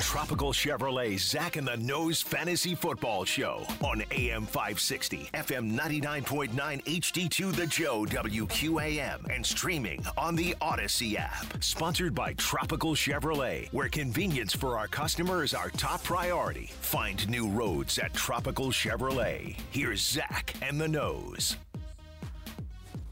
Tropical Chevrolet Zach and the Nose Fantasy Football Show on AM 560, FM 99.9 HD2 The Joe WQAM, and streaming on the Audacy app. Sponsored by Tropical Chevrolet, where convenience for our customers is our top priority. Find new roads at Tropical Chevrolet. Here's Zach and the Nose.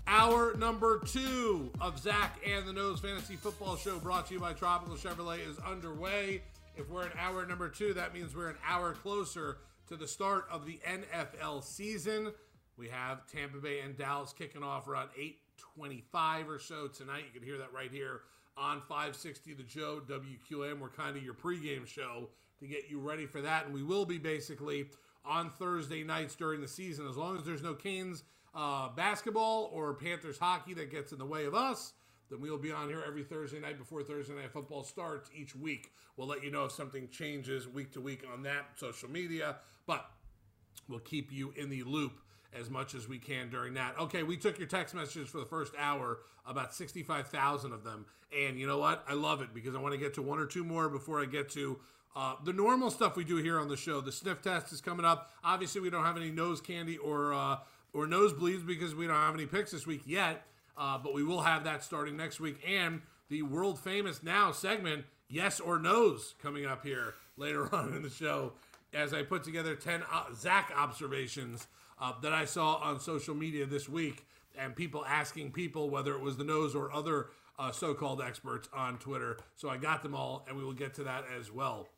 Hour number two of Zach and the Nose Fantasy Football Show brought to you by Tropical Chevrolet is underway. If we're in hour number two, that means we're an hour closer to the start of the NFL season. We have Tampa Bay and Dallas kicking off around 825 or so tonight. You can hear that right here on 560 The Joe WQM. We're kind of your pregame show to get you ready for that. And we will be basically on Thursday nights during the season, as long as there's no Canes uh, basketball or Panthers hockey that gets in the way of us, then we will be on here every Thursday night before Thursday night football starts each week. We'll let you know if something changes week to week on that social media, but we'll keep you in the loop as much as we can during that. Okay, we took your text messages for the first hour, about 65,000 of them. And you know what? I love it because I want to get to one or two more before I get to uh, the normal stuff we do here on the show. The sniff test is coming up. Obviously, we don't have any nose candy or uh, or nosebleeds because we don't have any picks this week yet. Uh, but we will have that starting next week. And the world famous now segment, Yes or No's, coming up here later on in the show as I put together 10 uh, Zach observations uh, that I saw on social media this week and people asking people whether it was the nose or other uh, so called experts on Twitter. So I got them all, and we will get to that as well.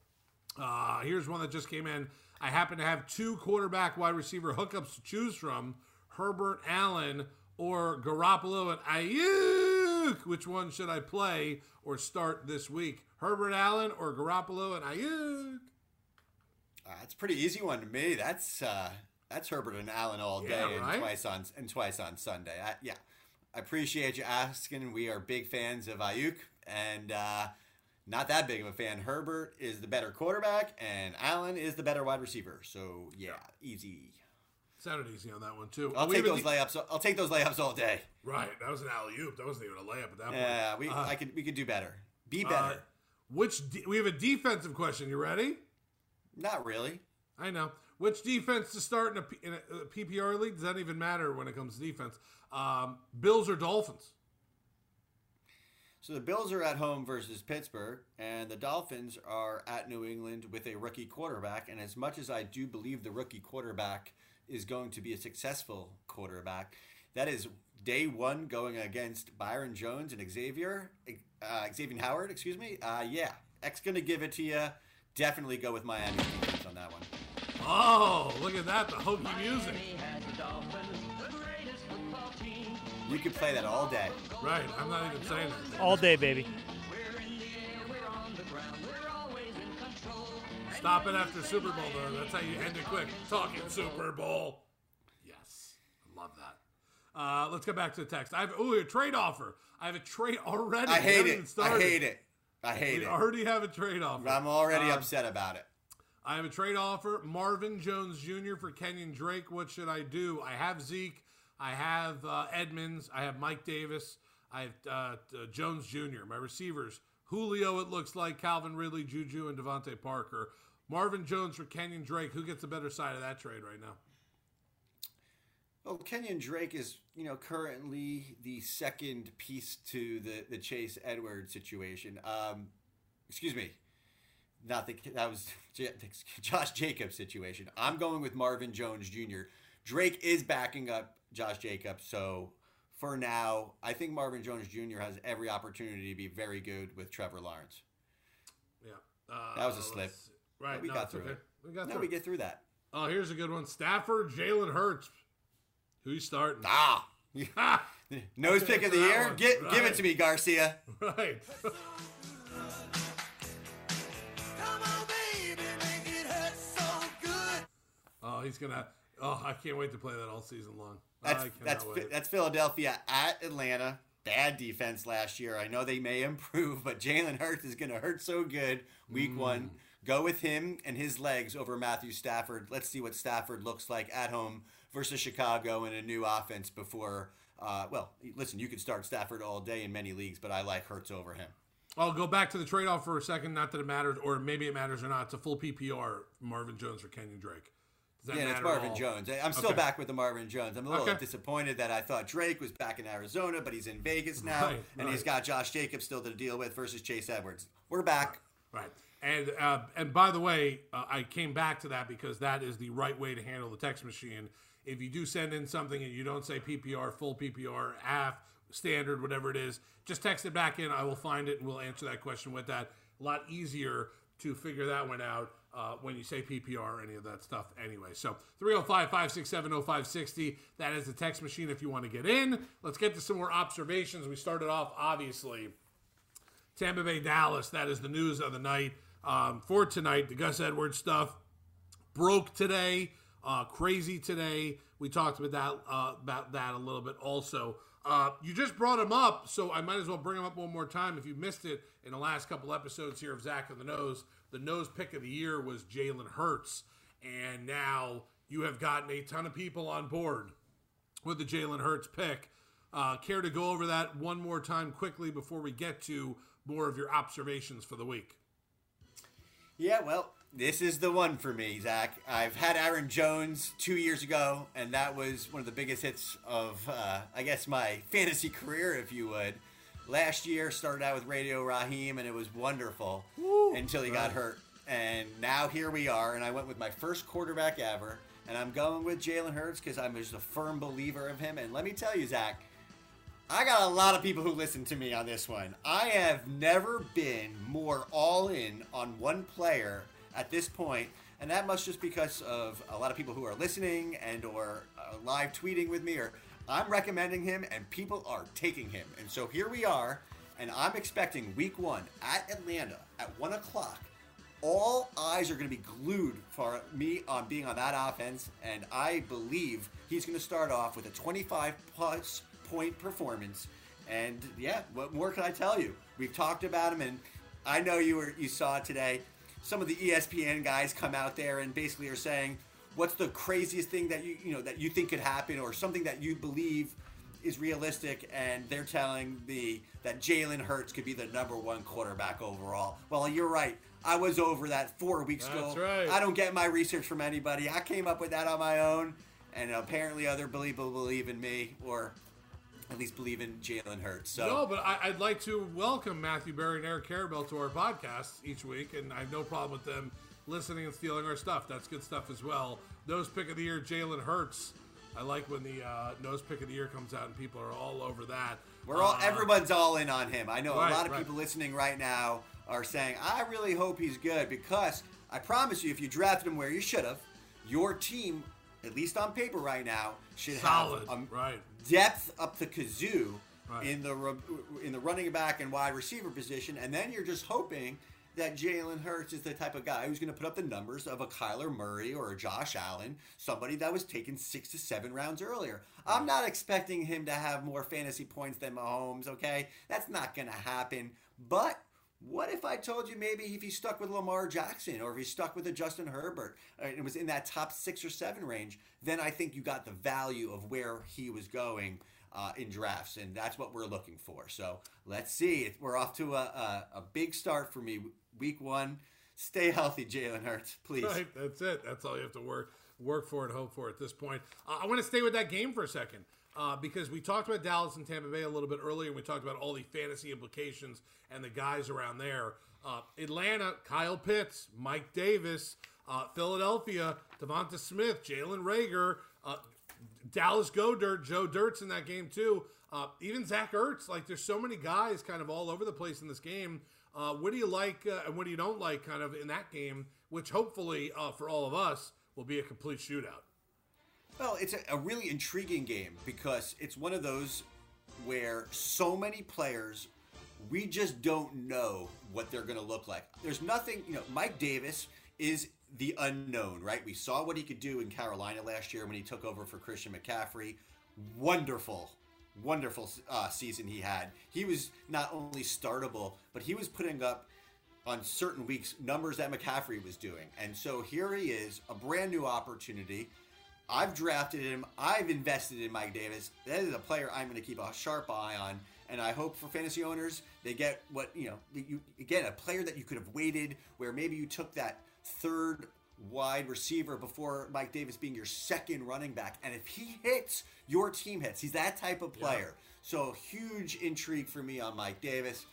Uh, here's one that just came in. I happen to have two quarterback wide receiver hookups to choose from Herbert Allen or Garoppolo and Aiyuk? Which one should I play or start this week? Herbert Allen or Garoppolo and Aiyuk? Uh, it's pretty easy one to me. That's uh, that's Herbert and Allen all day right? and twice on and twice on Sunday. I, yeah, I appreciate you asking. We are big fans of Aiyuk and uh, not that big of a fan. Herbert is the better quarterback and Allen is the better wide receiver. So yeah, easy. Sounded easy on that one too. I'll We take those de- layups. I'll take those layups all day. Right, that was an alley oop. That wasn't even a layup at that point. Yeah, we Uh, I could we could do better. Be uh, better. which de- we have a defensive question. You ready? not really. I know. Which defense to start in a, P- in a, a PPR league? Does that even matter when it comes to defense? Um, Bills or Dolphins? So the Bills are at home versus Pittsburgh, and the Dolphins are at New England with a rookie quarterback. And as much as I do believe the rookie quarterback is going to be a successful quarterback, that is day one going against Byron Jones and Xavier, uh, Xavier Howard, excuse me. Uh, yeah, X going to give it to you. Definitely go with Miami defense on that one. Oh, look at that. The hokey music. You could play that all day. Right. I'm not even saying that. All day, baby. Stop it after Super Bowl, though. That's how you end it quick. Talking Super Bowl. Yes. I love that. Uh, let's get back to the text. I have oh a trade offer. I have a trade already. I hate it. even I hate it. I hate We it. already have a trade offer. I'm already Um, upset about it. I have a trade offer. Marvin Jones Jr. for Kenyan Drake. What should I do? I have Zeke. I have uh, Edmonds. I have Mike Davis. I have uh, uh, Jones Jr. My receivers: Julio. It looks like Calvin Ridley, Juju, and DeVante Parker. Marvin Jones for Kenyan Drake. Who gets the better side of that trade right now? Well, Kenyan Drake is, you know, currently the second piece to the the Chase Edmonds situation. Um, excuse me, not the that was Josh Jacobs situation. I'm going with Marvin Jones Jr. Drake is backing up Josh Jacobs, so for now, I think Marvin Jones Jr. has every opportunity to be very good with Trevor Lawrence. Yeah, uh, That was a slip. See. Right, But we no, got through okay. it. We got Now through. we get through that. Oh, here's a good one. Stafford, Jalen Hurts. Who you starting? Ah, Ha! nose pick of the year. one. Get, Give it to me, Garcia. Right. Oh, he's gonna. Oh, I can't wait to play that all season long. That's I that's wait. that's Philadelphia at Atlanta. Bad defense last year. I know they may improve, but Jalen Hurts is going to hurt so good week Mm. one. Go with him and his legs over Matthew Stafford. Let's see what Stafford looks like at home versus Chicago in a new offense before. Uh, well, listen, you could start Stafford all day in many leagues, but I like Hurts over him. I'll go back to the trade off for a second. Not that it matters, or maybe it matters or not. It's a full PPR. Marvin Jones for Kenyan Drake. Does that Yeah, it's Marvin? Jones. I'm still Okay. back with the Marvin Jones. I'm a little Okay. disappointed that I thought Drake was back in Arizona, but he's in Vegas now, Right, and he's got Josh Jacobs still to deal with versus Chase Edmonds. We're back. Right. And uh, and by the way, uh, I came back to that because that is the right way to handle the text machine. If you do send in something and you don't say PPR, full PPR, half, standard, whatever it is, just text it back in. I will find it and we'll answer that question with that. A lot easier to figure that one out uh, when you say PPR or any of that stuff anyway. So 305 567 0560. That is the text machine if you want to get in. Let's get to some more observations. We started off, obviously, Tampa Bay, Dallas. That is the news of the night um, for tonight. The Gus Edwards stuff broke today. Uh, crazy today. We talked about that uh, about that a little bit also. Uh, you just brought him up, so I might as well bring him up one more time. If you missed it in the last couple episodes here of Zach and the Nose, the nose pick of the year was Jalen Hurts, and now you have gotten a ton of people on board with the Jalen Hurts pick. Uh, care to go over that one more time quickly before we get to more of your observations for the week? Yeah, well, this is the one for me, Zach. I've had Aaron Jones two years ago, and that was one of the biggest hits of, uh, I guess, my fantasy career, if you would. Last year started out with Radio Raheem, and it was wonderful until he got hurt. And now here we are, and I went with my first quarterback ever, and I'm going with Jalen Hurts because I'm just a firm believer of him. And let me tell you, Zach, I got a lot of people who listen to me on this one. I have never been more all in on one player at this point, and that must just because of a lot of people who are listening and or uh, live tweeting with me or I'm recommending him and people are taking him. And so here we are, and I'm expecting week one at Atlanta at one o'clock. All eyes are going to be glued for me on being on that offense, and I believe he's going to start off with a 25 plus point performance. And yeah, what more can I tell you? We've talked about him, and I know you were you saw today. Some of the ESPN guys come out there and basically are saying, "What's the craziest thing that you you know that you think could happen, or something that you believe is realistic?" And they're telling me that Jalen Hurts could be the number one quarterback overall. Well, you're right. I was over that four weeks That's ago. right. I don't get my research from anybody. I came up with that on my own, and apparently other people believe in me, or at least believe in Jalen Hurts. So No, but I, I'd like to welcome Matthew Berry and Eric Karabell to our podcast each week, and I have no problem with them listening and stealing our stuff. That's good stuff as well. Nose pick of the year, Jalen Hurts. I like when the uh, nose pick of the year comes out and people are all over that. We're all Uh, everyone's all in on him. I know Right, a lot of right. people listening right now are saying, "I really hope he's good," because I promise you, if you drafted him where you should have, your team, at least on paper right now, should solid, have um, right? Depth up the kazoo Right. in the in the running back and wide receiver position, and then you're just hoping that Jalen Hurts is the type of guy who's going to put up the numbers of a Kyler Murray or a Josh Allen, somebody that was taken six to seven rounds earlier. I'm not expecting him to have more fantasy points than Mahomes, okay? That's not going to happen. But what if I told you maybe if he stuck with Lamar Jackson or if he stuck with a Justin Herbert and it was in that top six or seven range, then I think you got the value of where he was going uh, in drafts, and that's what we're looking for. So let's see. We're off to a, a, a big start for me. Week one. Stay healthy, Jalen Hurts, please. Right, that's it. That's all you have to work work for and hope for at this point. Uh, I want to stay with that game for a second. Uh, because we talked about Dallas and Tampa Bay a little bit earlier. And we talked about all the fantasy implications and the guys around there. Uh, Atlanta, Kyle Pitts, Mike Davis, uh, Philadelphia, Devonta Smith, Jalen Reagor, uh, Dallas Goedert, Joe Dirt's in that game too. Uh, even Zach Ertz. Like there's so many guys kind of all over the place in this game. Uh, what do you like and what do you don't like kind of in that game, which hopefully for all of us will be a complete shootout. Well, it's a, a really intriguing game because it's one of those where so many players we just don't know what they're going to look like. There's nothing, you know, Mike Davis is the unknown, right? We saw what he could do in Carolina last year when he took over for Christian McCaffrey. Wonderful, wonderful uh, season he had. He was not only startable, but he was putting up on certain weeks numbers that McCaffrey was doing. And so here he is, a brand new opportunity. I've drafted him. I've invested in Mike Davis. That is a player I'm going to keep a sharp eye on. And I hope for fantasy owners, they get what, you know, you again, a player that you could have waited where maybe you took that third wide receiver before Mike Davis being your second running back. And if he hits, your team hits. He's that type of player. Yeah. So huge intrigue for me on Mike Davis.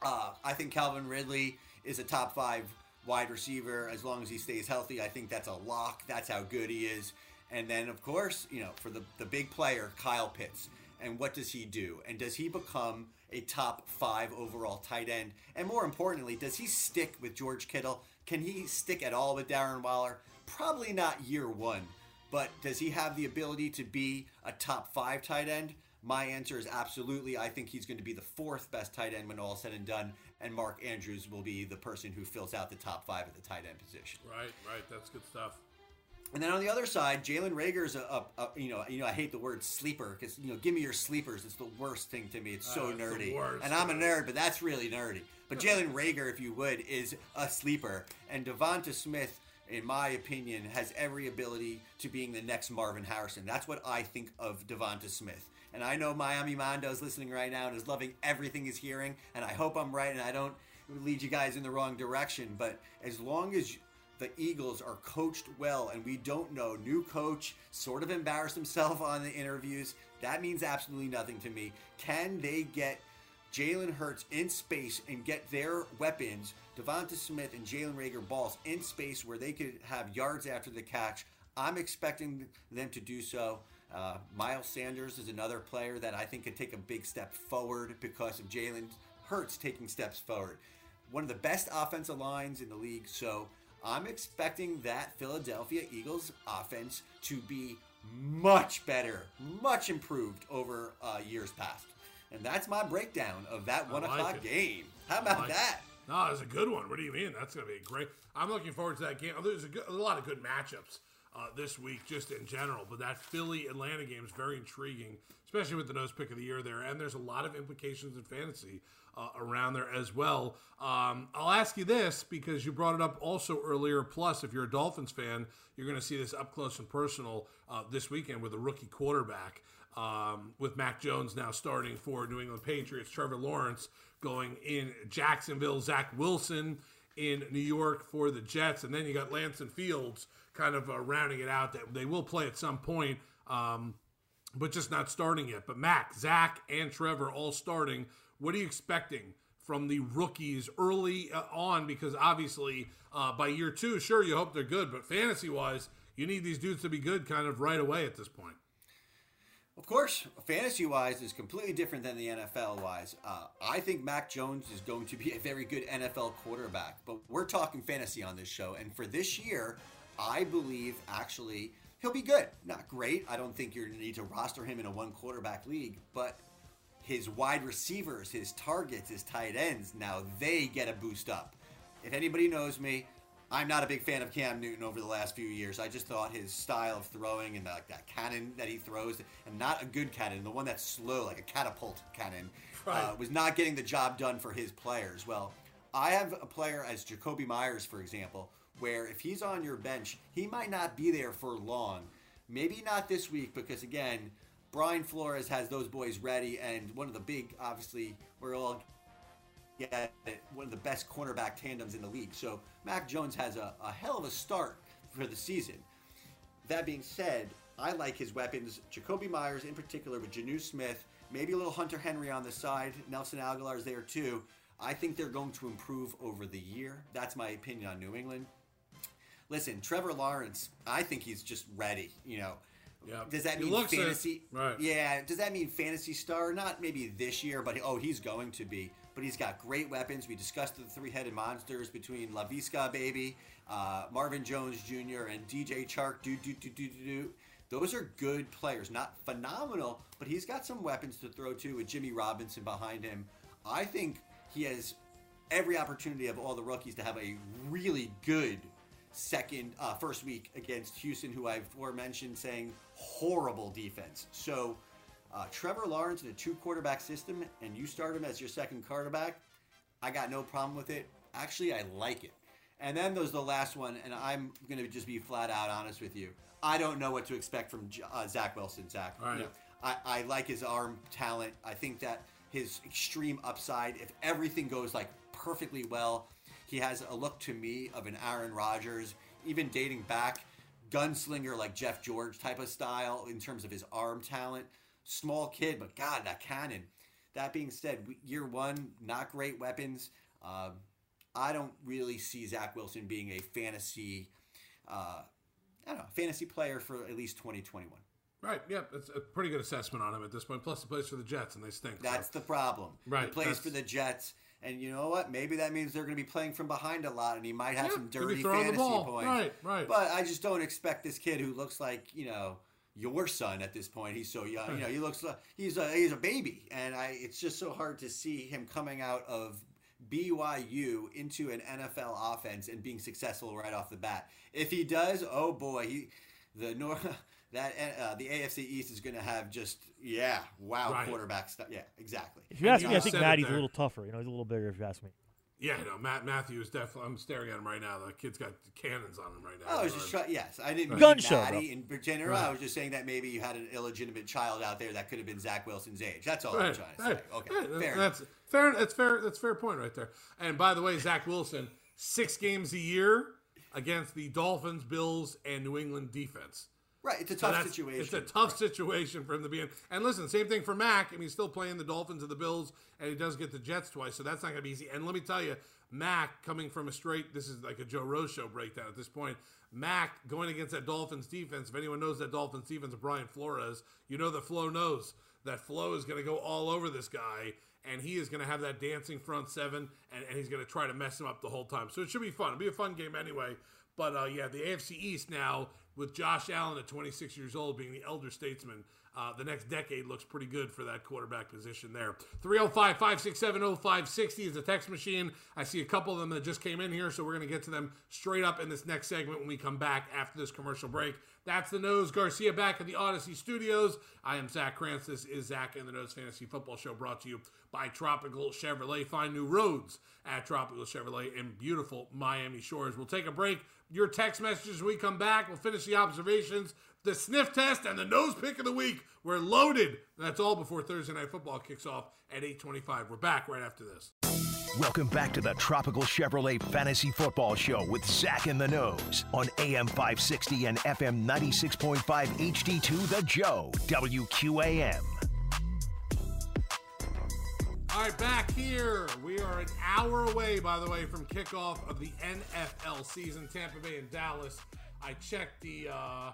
Uh, I think Calvin Ridley is a top five wide receiver as long as he stays healthy. I think that's a lock. That's how good he is. And then, of course, you know, for the, the big player, Kyle Pitts. And what does he do? And does he become a top five overall tight end? And more importantly, does he stick with George Kittle? Can he stick at all with Darren Waller? Probably not year one. But does he have the ability to be a top five tight end? My answer is absolutely. I think he's going to be the fourth best tight end when all said and done, and Mark Andrews will be the person who fills out the top five at the tight end position. Right, right. That's good stuff. And then on the other side, Jalen Reagor is a, a, a, you know you know I hate the word sleeper because you know give me your sleepers. It's the worst thing to me. It's so uh, nerdy, and I'm a nerd, but that's really nerdy. But Jalen Reagor, if you would, is a sleeper, and Devonta Smith, in my opinion, has every ability to being the next Marvin Harrison. That's what I think of Devonta Smith. And I know Miami Mondo is listening right now and is loving everything he's hearing. And I hope I'm right and I don't lead you guys in the wrong direction. But as long as the Eagles are coached well and we don't know, new coach sort of embarrassed himself on the interviews, that means absolutely nothing to me. Can they get Jalen Hurts in space and get their weapons, Devonta Smith and Jalen Reagor balls in space where they could have yards after the catch? I'm expecting them to do so. Uh, Miles Sanders is another player that I think could take a big step forward because of Jalen Hurts taking steps forward. One of the best offensive lines in the league. So I'm expecting that Philadelphia Eagles offense to be much better, much improved over uh, years past. And that's my breakdown of that one like o'clock it. game. How about like that? It. No, it's a good one. What do you mean? That's going to be great. I'm looking forward to that game. There's a, good, a lot of good matchups uh, this week, just in general. But that Philly Atlanta game is very intriguing, especially with the nose pick of the year there. And there's a lot of implications in fantasy uh, around there as well. Um, I'll ask you this because you brought it up also earlier. Plus, if you're a Dolphins fan, you're going to see this up close and personal uh, this weekend with a rookie quarterback. Um, with Mac Jones now starting for New England Patriots, Trevor Lawrence going in Jacksonville, Zach Wilson in New York for the Jets, and then you got Lance and Fields kind of uh, rounding it out that they will play at some point, um, but just not starting yet. But Mac, Zach, and Trevor all starting. What are you expecting from the rookies early uh, on? Because obviously, uh, by year two, sure, you hope they're good, but fantasy wise, you need these dudes to be good kind of right away at this point. Of course, fantasy wise is completely different than the NFL wise. Uh, I think Mac Jones is going to be a very good NFL quarterback, but we're talking fantasy on this show. And for this year, I believe actually he'll be good. Not great. I don't think you're going to need to roster him in a one quarterback league, but his wide receivers, his targets, his tight ends, now they get a boost up. if anybody knows me, I'm not a big fan of Cam Newton over the last few years. I just thought his style of throwing and like that cannon that he throws, and not a good cannon, the one that's slow, like a catapult cannon, uh, Right. was not getting the job done for his players. Well, I have a player as Jakobi Meyers, for example, where if he's on your bench, he might not be there for long. Maybe not this week because again, Brian Flores has those boys ready, and one of the big, obviously, we're all yeah, one of the best cornerback tandems in the league. So Mac Jones has a, a hell of a start for the season. That being said, I like his weapons. Jakobi Meyers in particular with Jonnu Smith, maybe a little Hunter Henry on the side. Nelson Agholor is there too. I think they're going to improve over the year. That's my opinion on New England. Listen, Trevor Lawrence, I think he's just ready. You know, Yeah. does that He mean fantasy? Right. Yeah. Does that mean fantasy star? Not maybe this year, but oh, he's going to be. But he's got great weapons. We discussed the three-headed monsters between Laviska, baby, uh, Marvin Jones Jr., and DJ Chark. Do do do do do do. Those are good players, not phenomenal, but he's got some weapons to throw to with Jimmy Robinson behind him. I think he has every opportunity of all the rookies to have a really good second uh, first week against Houston, who I've aforementioned saying horrible defense. So uh, Trevor Lawrence in a two quarterback system, and you start him as your second quarterback. I got no problem with it. Actually, I like it. And then there's the last one, and I'm going to just be flat out honest with you. I don't know what to expect from uh, Zach Wilson. Zach, right. You know, I, I like his arm talent. I think that his extreme upside, if everything goes like perfectly well, he has a look to me of an Aaron Rodgers, even dating back, gunslinger like Jeff George type of style in terms of his arm talent. Small kid, but God, that cannon. That being said, year one, not great weapons. Um, I don't really see Zach Wilson being a fantasy, uh, I don't know, fantasy player for at least 2021. Right. Yeah. It's a pretty good assessment on him at this point. Plus, he plays for the Jets, and they stink. so- That's the problem. Right, He plays that's- for the Jets, and you know what? Maybe that means they're going to be playing from behind a lot, and he might have Yeah, some dirty fantasy points. Right, right. But I just don't expect this kid who looks like you know your son at this point. He's so young. You know, he looks like he's a he's a baby, and I it's just so hard to see him coming out of. BYU into an NFL offense and being successful right off the bat. If he does, oh boy, he the North that uh, the AFC East is going to have just yeah, wow, Right. quarterback stuff. Yeah, exactly. If you ask you me, I think Maddie's a little tougher. You know, he's a little bigger. If you ask me. Yeah, no, Matt Matthews definitely. I'm staring at him right now. The kid's got cannons on him right now. Oh, I was just trying. Yes, I didn't Gun mean show, in general. Right. I was just saying that maybe you had an illegitimate child out there that could have been Zach Wilson's age. That's all I'm trying to right, say. Okay, right. fair enough. That's fair. That's fair. That's fair point right there. And by the way, Zach Wilson, six games a year against the Dolphins, Bills, and New England defense. Right, it's a tough that's- situation. It's a tough situation for him to be in. And listen, same thing for Mac. I mean, he's still playing the Dolphins and the Bills, and he does get the Jets twice, so that's not going to be easy. And let me tell you, Mac coming from a straight, this is like a Joe Rose show breakdown at this point. Mac going against that Dolphins defense. If anyone knows that Dolphins defense of Brian Flores, you know that Flo knows that Flo is going to go all over this guy, and he is going to have that dancing front seven, and, and he's going to try to mess him up the whole time. So it should be fun. It'll be a fun game anyway. But uh, yeah, the AFC East now with Josh Allen at 26 years old being the elder statesman. Uh, the next decade looks pretty good for that quarterback position there. 305 567 0560 is the text machine. I see a couple of them that just came in here, so we're going to get to them straight up in this next segment when we come back after this commercial break. That's the Nose Garcia back at the Audacy Studios. I am Zach Krantz. This is Zach and the Nose Fantasy Football Show brought to you by Tropical Chevrolet. Find new roads at Tropical Chevrolet in beautiful Miami Shores. We'll take a break. Your text messages we come back. We'll finish the observations, the sniff test, and the nose pick of the week. We're loaded. That's all before Thursday Night Football kicks off at 825. We're back right after this. Welcome back to the Tropical Chevrolet Fantasy Football Show with Zach and the Nose on AM 560 and FM 96.5 HD2 The Joe, WQAM. All right, back here. We are an hour away, by the way, from kickoff of the NFL season. Tampa Bay and Dallas. I checked the uh,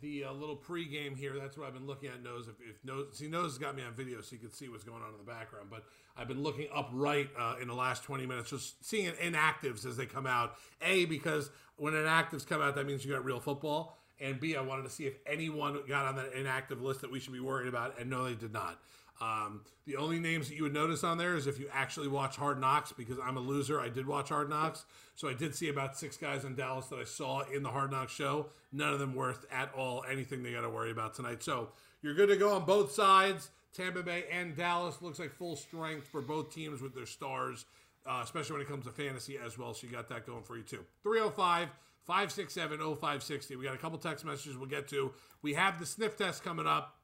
the uh, little pregame here. That's what I've been looking at. Nose, if, if Nose, see, Nose has got me on video, so you can see what's going on in the background. But I've been looking upright uh, in the last 20 minutes, just seeing inactives as they come out. A because when inactives come out, that means you got real football. And B, I wanted to see if anyone got on that inactive list that we should be worried about, and no, they did not. Um, the only names that you would notice on there is if you actually watch Hard Knocks, because I'm a loser. I did watch Hard Knocks, so I did see about six guys in Dallas that I saw in the Hard Knocks show. None of them worth at all anything they got to worry about tonight. So you're good to go on both sides. Tampa Bay and Dallas looks like full strength for both teams with their stars, uh, especially when it comes to fantasy as well. So you got that going for you too. 305 567 0560. We got a couple text messages we'll get to. We have the sniff test coming up.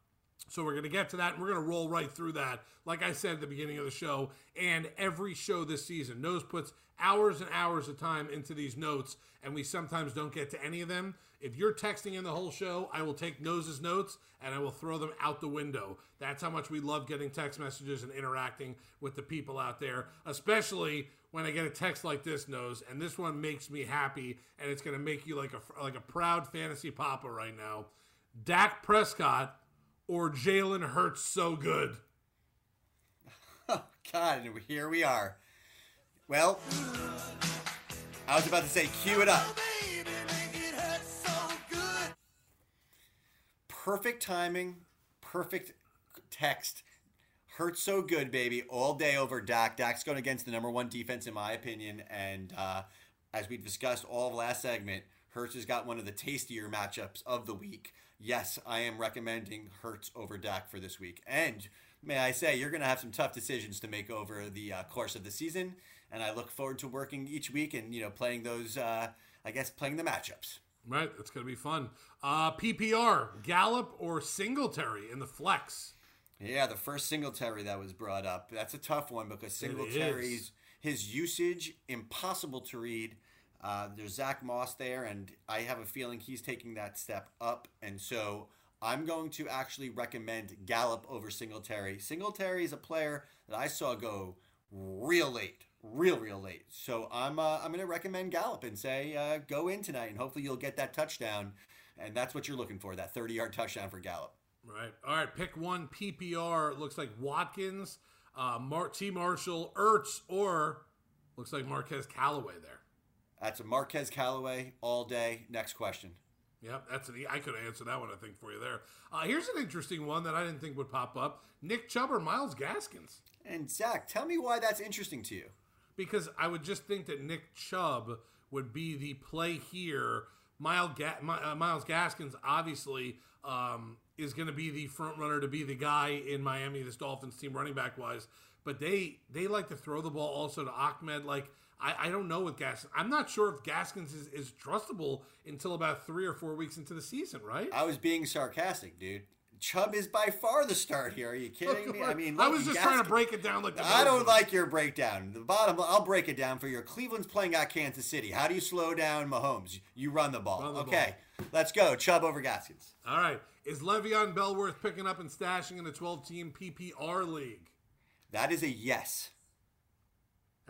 So we're going to get to that and we're going to roll right through that. Like I said at the beginning of the show, and every show this season, Nose puts hours and hours of time into these notes, and we sometimes don't get to any of them. If you're texting in the whole show, I will take Nose's notes and I will throw them out the window. That's how much we love getting text messages and interacting with the people out there, especially when I get a text like this, Nose, and this one makes me happy, and it's going to make you like a like a proud fantasy papa right now. Dak Prescott or Jalen Hurts so good? God, here we are. Well, I was about to say, cue it up. Perfect timing, perfect text. Hurts so good, baby, all day over Dak. Dak's going against the number one defense, in my opinion. And uh, as we discussed all of last segment, Hurts has got one of the tastier matchups of the week. Yes, I am recommending Hurts over Dak for this week. And may I say, you're going to have some tough decisions to make over the uh, course of the season. And I look forward to working each week and, you know, playing those, uh, I guess, playing the matchups. Right, that's going to be fun. Uh, PPR, Gallup or Singletary in the flex? Yeah, the first Singletary that was brought up. That's a tough one because Singletary's his usage impossible to read. Uh, there's Zach Moss there, and I have a feeling he's taking that step up. And so I'm going to actually recommend Gallup over Singletary. Singletary is a player that I saw go real late, real, real late. So I'm uh, I'm going to recommend Gallup and say uh, go in tonight, and hopefully you'll get that touchdown. And that's what you're looking for, that 30 yard touchdown for Gallup. Right. All right. Pick one PPR. Looks like Watkins, uh, Mar- T. Marshall, Ertz, or looks like Marquez Callaway there. That's a Marquez Callaway all day. Next question. Yep, that's an. I could answer that one. I think for you there. Uh, here's an interesting one that I didn't think would pop up: Nick Chubb or Myles Gaskins. And Zach, tell me why that's interesting to you. Because I would just think that Nick Chubb would be the play here. Miles, Ga- uh, Gaskins obviously um, is going to be the front runner to be the guy in Miami, this Dolphins team, running back wise. But they they like to throw the ball also to Ahmed. Like I, I don't know with Gaskins. I'm not sure if Gaskins is, is trustable until about three or four weeks into the season, right? I was being sarcastic, dude. Chubb is by far the start here. Are you kidding me? I mean, I was just Gaskins- trying to break it down like I don't like your breakdown. The bottom, I'll break it down for you. Cleveland's playing at Kansas City. How do you slow down Mahomes? You run the ball. Run the okay, let's go. Chubb over Gaskins. All right. Is Le'Veon Bell worth picking up and stashing in a 12 team PPR league? That is a yes.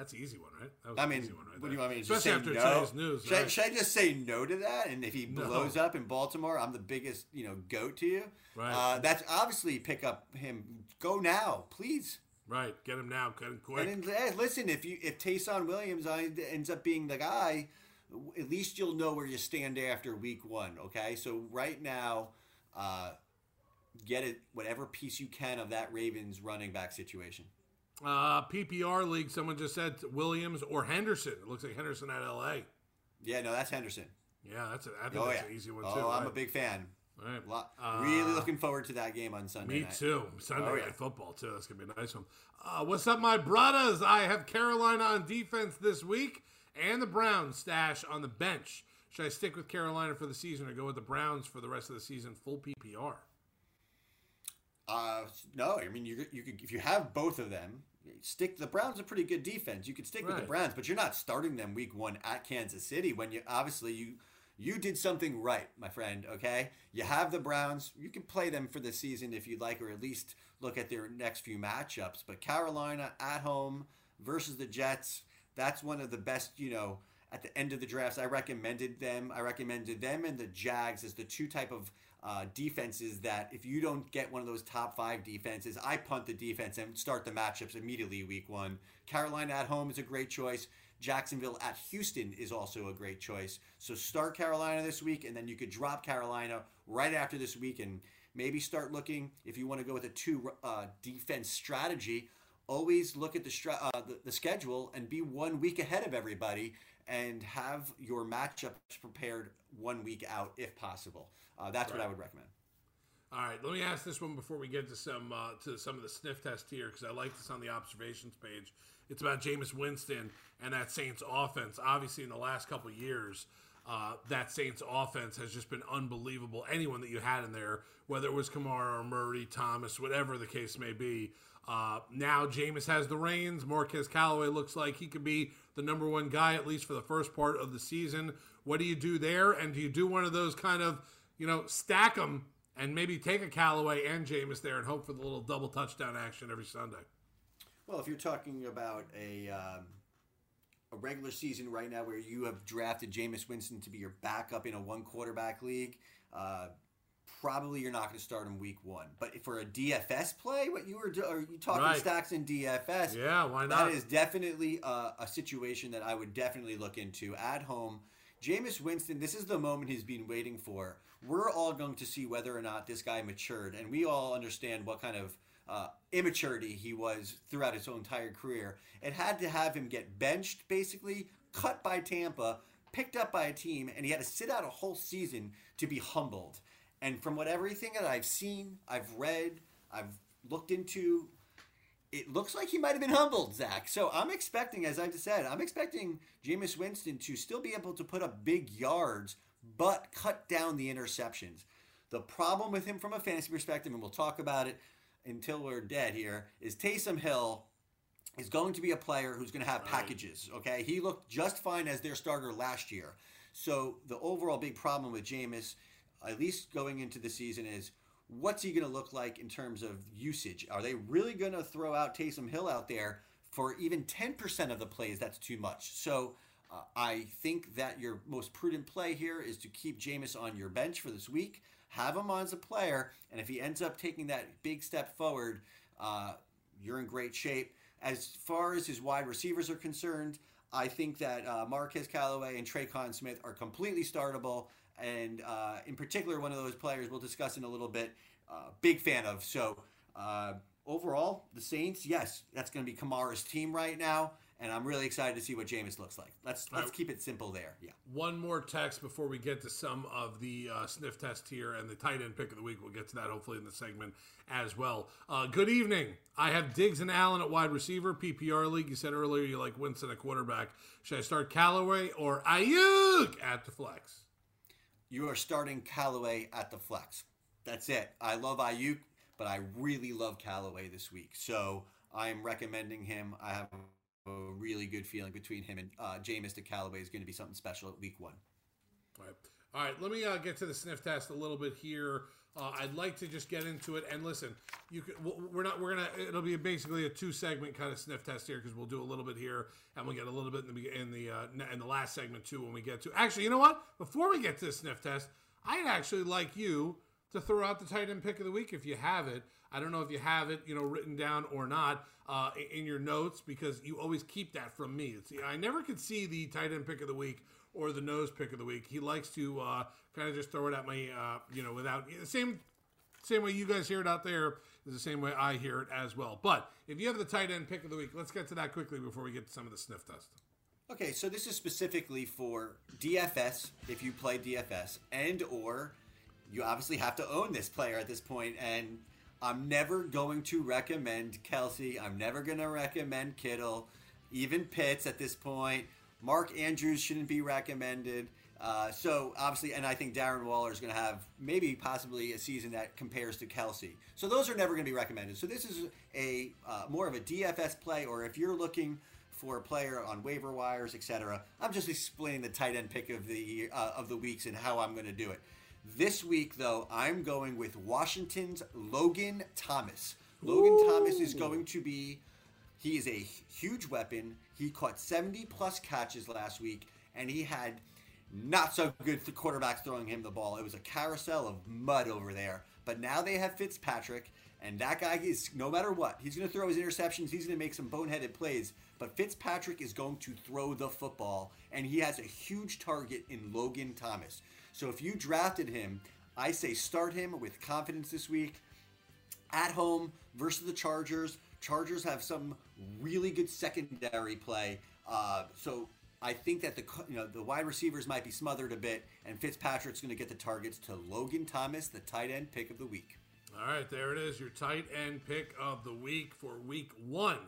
That's an easy one, right? That was I an mean, easy one right what do you want me to just say after no? today's news. should, I, should I just say no to that? And if he No. blows up in Baltimore, I'm the biggest, you know, goat to you. Right. Uh, that's obviously pick up him. Go now, please. Right. Get him now. Get him quick. And then, hey, listen, if you if Ty'Son Williams ends up being the guy, at least you'll know where you stand after week one. Okay, so right now, uh, get it whatever piece you can of that Ravens running back situation. Uh, PPR league, someone just said Williams or Henderson. It looks like Henderson at LA. Yeah, no, that's Henderson. Yeah, that's a, I think Oh that's yeah, an easy one oh, too. I'm a big fan. Right. Lo- Uh, really looking forward to that game on Sunday Me night. too. Sunday Oh, yeah. night football too. That's gonna be a nice one. Uh, what's up, my brothers? I have Carolina on defense this week and the Browns stash on the bench. Should I stick with Carolina for the season or go with the Browns for the rest of the season, full PPR? Uh, no, I mean you you could if you have both of them, stick. The Browns a pretty good defense. You could stick with the Browns, but you're not starting them week one at Kansas City when you obviously you you did something right, my friend. Okay, you have the Browns. You can play them for the season if you'd like, or at least look at their next few matchups. But Carolina at home versus the Jets, that's one of the best. You know, at the end of the drafts, I recommended them. I recommended them and the Jags as the two type of uh, defenses that if you don't get one of those top five defenses, I punt the defense and start the matchups immediately week one. Carolina at home is a great choice. Jacksonville at Houston is also a great choice. So start Carolina this week, and then you could drop Carolina right after this week and maybe start looking if you want to go with a two uh, defense strategy. Always look at the, stra- uh, the the schedule and be one week ahead of everybody, and have your matchups prepared one week out if possible. Uh, that's what I would recommend. All right, let me ask this one before we get to some uh, to some of the sniff test here because I like this on the observations page. It's about Jameis Winston and that Saints offense. Obviously, in the last couple years, uh, that Saints offense has just been unbelievable. Anyone that you had in there, whether it was Kamara or Murray, Thomas, whatever the case may be. Uh, now Jameis has the reins. Marquez Callaway looks like he could be the number one guy at least for the first part of the season. What do you do there? And do you do one of those kind of you know stack them and maybe take a Callaway and Jameis there and hope for the little double touchdown action every Sunday? Well, if you're talking about a um, a regular season right now where you have drafted Jameis Winston to be your backup in a one quarterback league, uh, probably you're not going to start him week one. But for a DFS play, what you were do- are you talking Right. stacks in DFS? Yeah, why not? is definitely a, a situation that I would definitely look into at home. Jameis Winston, this is the moment he's been waiting for. We're all going to see whether or not this guy matured, and we all understand what kind of uh, immaturity he was throughout his entire career. It had to have him get benched, basically, cut by Tampa, picked up by a team, and he had to sit out a whole season to be humbled. And from what everything that I've seen, I've read, I've looked into, it looks like he might have been humbled, Zach. So I'm expecting, as I've said, I'm expecting Jameis Winston to still be able to put up big yards, but cut down the interceptions. The problem with him from a fantasy perspective, and we'll talk about it until we're dead here, is Taysom Hill is going to be a player who's going to have packages. Okay, he looked just fine as their starter last year. So the overall big problem with Jameis, at least going into the season, is what's he going to look like in terms of usage? Are they really going to throw out Taysom Hill out there for even 10% of the plays? That's too much. So uh, I think that your most prudent play here is to keep Jameis on your bench for this week. Have him on as a player, and if he ends up taking that big step forward, uh, you're in great shape. As far as his wide receivers are concerned, I think that uh, Marquez Callaway and Tre'Quan Smith are completely startable, and uh, in particular, one of those players we'll discuss in a little bit. Uh, big fan of. So uh, overall, the Saints, yes, that's going to be Kamara's team right now, and I'm really excited to see what Jameis looks like. Let's let's Right. keep it simple there. Yeah. One more text before we get to some of the uh, sniff test here and the tight end pick of the week. We'll get to that hopefully in the segment as well. Uh, good evening. I have Diggs and Allen at wide receiver, PPR league. You said earlier you like Winston at quarterback. Should I start Callaway or Aiyuk at the flex? You are starting Callaway at the flex. That's it. I love Aiyuk, but I really love Callaway this week. So I'm recommending him. I have a really good feeling between him and uh, Jameis to Callaway is going to be something special at week one. All right. All right, let me uh, get to the sniff test a little bit here. Uh, I'd like to just get into it and listen. You could, we're not. We're gonna. It'll be basically a two segment kind of sniff test here because we'll do a little bit here and we'll get a little bit in the in the uh, in the last segment too when we get to. Actually, you know what? Before we get to the sniff test, I'd actually like you to throw out the tight end pick of the week if you have it. I don't know if you have it, you know, written down or not uh, in your notes because you always keep that from me. See, I never could see the tight end pick of the week or the nose pick of the week. He likes to uh, kind of just throw it at me, uh, you know, without the same same way you guys hear it out there is the same way I hear it as well. But if you have the tight end pick of the week, let's get to that quickly before we get to some of the sniff test. Okay, so this is specifically for DFS if you play DFS and or you obviously have to own this player at this point and I'm never going to recommend Kelce. I'm never going to recommend Kittle, even Pitts at this point. Mark Andrews shouldn't be recommended. Uh, so obviously, and I think Darren Waller is going to have maybe possibly a season that compares to Kelce. So those are never going to be recommended. So this is a uh, more of a DFS play, or if you're looking for a player on waiver wires, etc. I'm just explaining the tight end pick of the uh, of the weeks and how I'm going to do it. This week, though, I'm going with Washington's Logan Thomas. Logan Thomas is going to be he is a huge weapon. He caught 70 plus catches last week, and he had not so good th- quarterbacks throwing him the ball. It was a carousel of mud over there. But now they have Fitzpatrick, and that guy is no matter what, he's going to throw his interceptions. He's going to make some boneheaded plays. But Fitzpatrick is going to throw the football, and he has a huge target in Logan Thomas. So if you drafted him, I say start him with confidence this week. At home versus the Chargers. Chargers have some really good secondary play. Uh, so I think that the you know the wide receivers might be smothered a bit, and Fitzpatrick's going to get the targets to Logan Thomas, the tight end pick of the week. All right, there it is, your tight end pick of the week for week one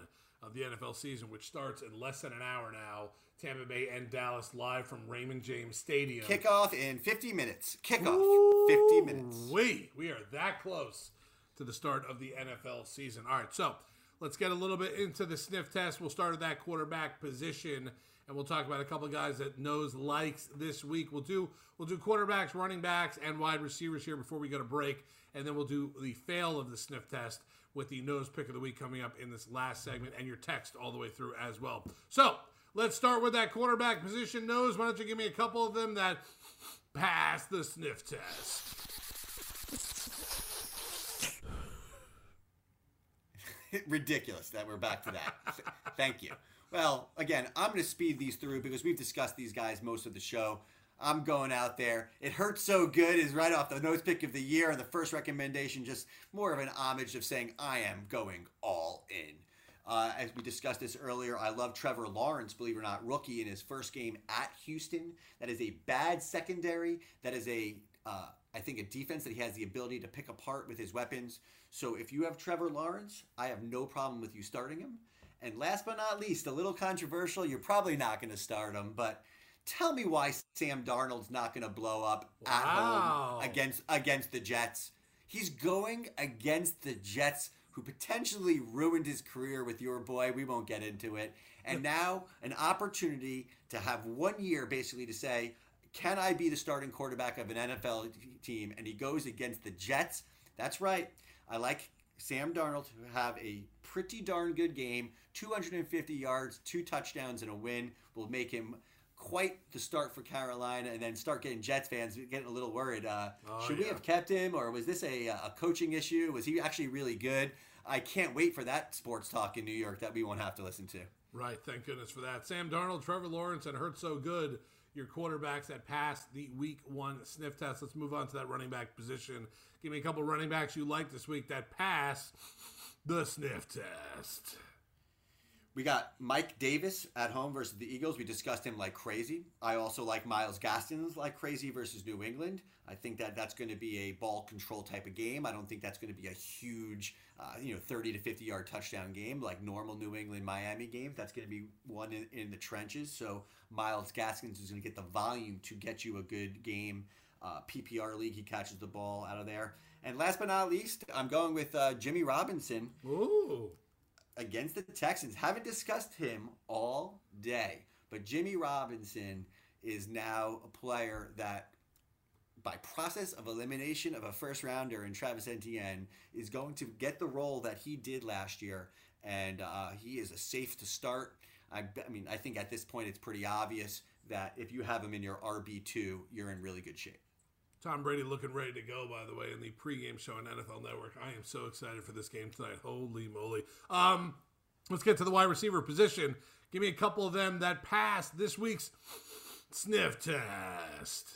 of the NFL season, which starts in less than an hour now. Tampa Bay and Dallas live from Raymond James Stadium. Kickoff in 50 minutes. Kickoff, Ooh, 50 minutes. We we are that close to the start of the NFL season. All right, so let's get a little bit into the sniff test. We'll start at that quarterback position and we'll talk about a couple of guys that knows likes this week. We'll do we'll do quarterbacks, running backs, and wide receivers here before we go to break, and then we'll do the fail of the sniff test with the nose pick of the week coming up in this last segment, and your text all the way through as well. So let's start with that quarterback position. Nose, why don't you give me a couple of them that pass the sniff test? Ridiculous that we're back to that. Thank you. Well, again, I'm going to speed these through because we've discussed these guys most of the show. I'm going out there. It hurts so good is right off the nose pick of the year, and the first recommendation just more of an homage of saying I am going all in. Uh, as we discussed this earlier, I love Trevor Lawrence, believe it or not, rookie in his first game at Houston. That is a bad secondary. That is a, uh, I think, a defense that he has the ability to pick apart with his weapons. So if you have Trevor Lawrence, I have no problem with you starting him. And last but not least, a little controversial, you're probably not going to start him, but tell me why Sam Darnold's not going to blow up wow. at home against against the Jets. He's going against the Jets who potentially ruined his career with your boy. We won't get into it. And now an opportunity to have one year basically to say, can I be the starting quarterback of an NFL team? And he goes against the Jets. That's right. I like Sam Darnold to have a pretty darn good game. 250 yards, two touchdowns, and a win will make him quite the start for Carolina, and then start getting Jets fans getting a little worried. Uh, oh, should yeah. we have kept him, or was this a, a coaching issue? Was he actually really good? I can't wait for that sports talk in New York that we won't have to listen to. Right, thank goodness for that. Sam Darnold, Trevor Lawrence, and Hurt So Good, your quarterbacks that passed the week one sniff test. Let's move on to that running back position. Give me a couple running backs you like this week that pass the sniff test. We got Mike Davis at home versus the Eagles. We discussed him like crazy. I also like Myles Gaskin like crazy versus New England. I think that that's going to be a ball control type of game. I don't think that's going to be a huge, uh, you know, 30 to 50 yard touchdown game like normal New England Miami games. That's going to be one in, in the trenches. So Myles Gaskins is going to get the volume to get you a good game. Uh, PPR league, he catches the ball out of there. And last but not least, I'm going with uh, Jimmy Robinson. Ooh against the Texans. Haven't discussed him all day, but Jimmy Robinson is now a player that, by process of elimination of a first rounder in Travis Etienne, is going to get the role that he did last year, and uh, he is a safe to start. I, I mean, I think at this point it's pretty obvious that if you have him in your RB two, you're in really good shape. Tom Brady looking ready to go, by the way, in the pregame show on NFL Network. I am so excited for this game tonight. Holy moly. Um, let's get to the wide receiver position. Give me a couple of them that passed this week's sniff test.